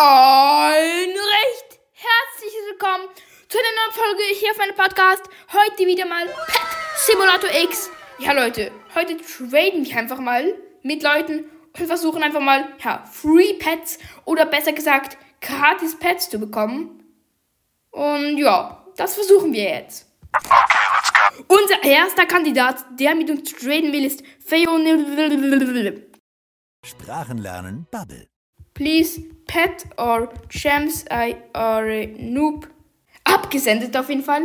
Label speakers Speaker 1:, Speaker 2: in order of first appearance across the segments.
Speaker 1: Ein recht herzlich willkommen zu einer neuen Folge hier auf meinem Podcast. Heute wieder mal Pet Simulator X. Ja, Leute, heute traden wir einfach mal mit Leuten und versuchen einfach mal, ja, Free Pets oder besser gesagt, gratis Pets zu bekommen. Und ja, das versuchen wir jetzt. Unser erster Kandidat, der mit uns traden will, ist Feon.
Speaker 2: Sprachenlernen Bubble.
Speaker 1: Please pet or gems I are a noob. Abgesendet auf jeden Fall.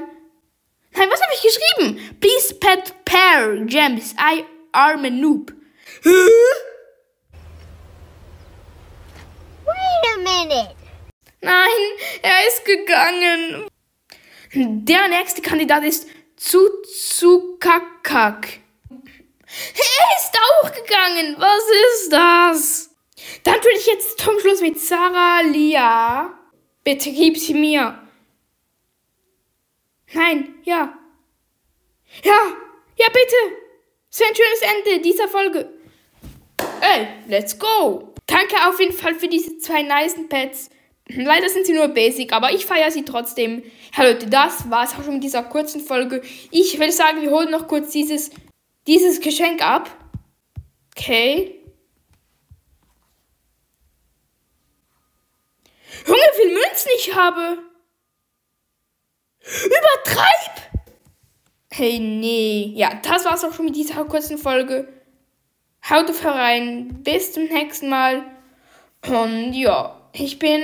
Speaker 1: Nein, was habe ich geschrieben? Please pet pair gems I are a noob.
Speaker 3: Wait a minute.
Speaker 1: Nein, er ist gegangen. Der nächste Kandidat ist Tsuzukakak. Er ist auch gegangen. Was ist das? Dann würde ich jetzt zum Schluss mit Sarah Lia. Bitte gib sie mir. Nein, ja. Ja, ja, bitte. So ein schönes Ende dieser Folge. Ey, let's go. Danke auf jeden Fall für diese zwei nice Pets. Leider sind sie nur basic, aber ich feiere sie trotzdem. Ja, Leute, das war's auch schon mit dieser kurzen Folge. Ich will sagen, wir holen noch kurz dieses, dieses Geschenk ab. Okay. Ich habe. Übertreib! Hey, nee. Ja, das war's auch schon mit dieser kurzen Folge. Haut auf herein. Bis zum nächsten Mal. Und ja, ich bin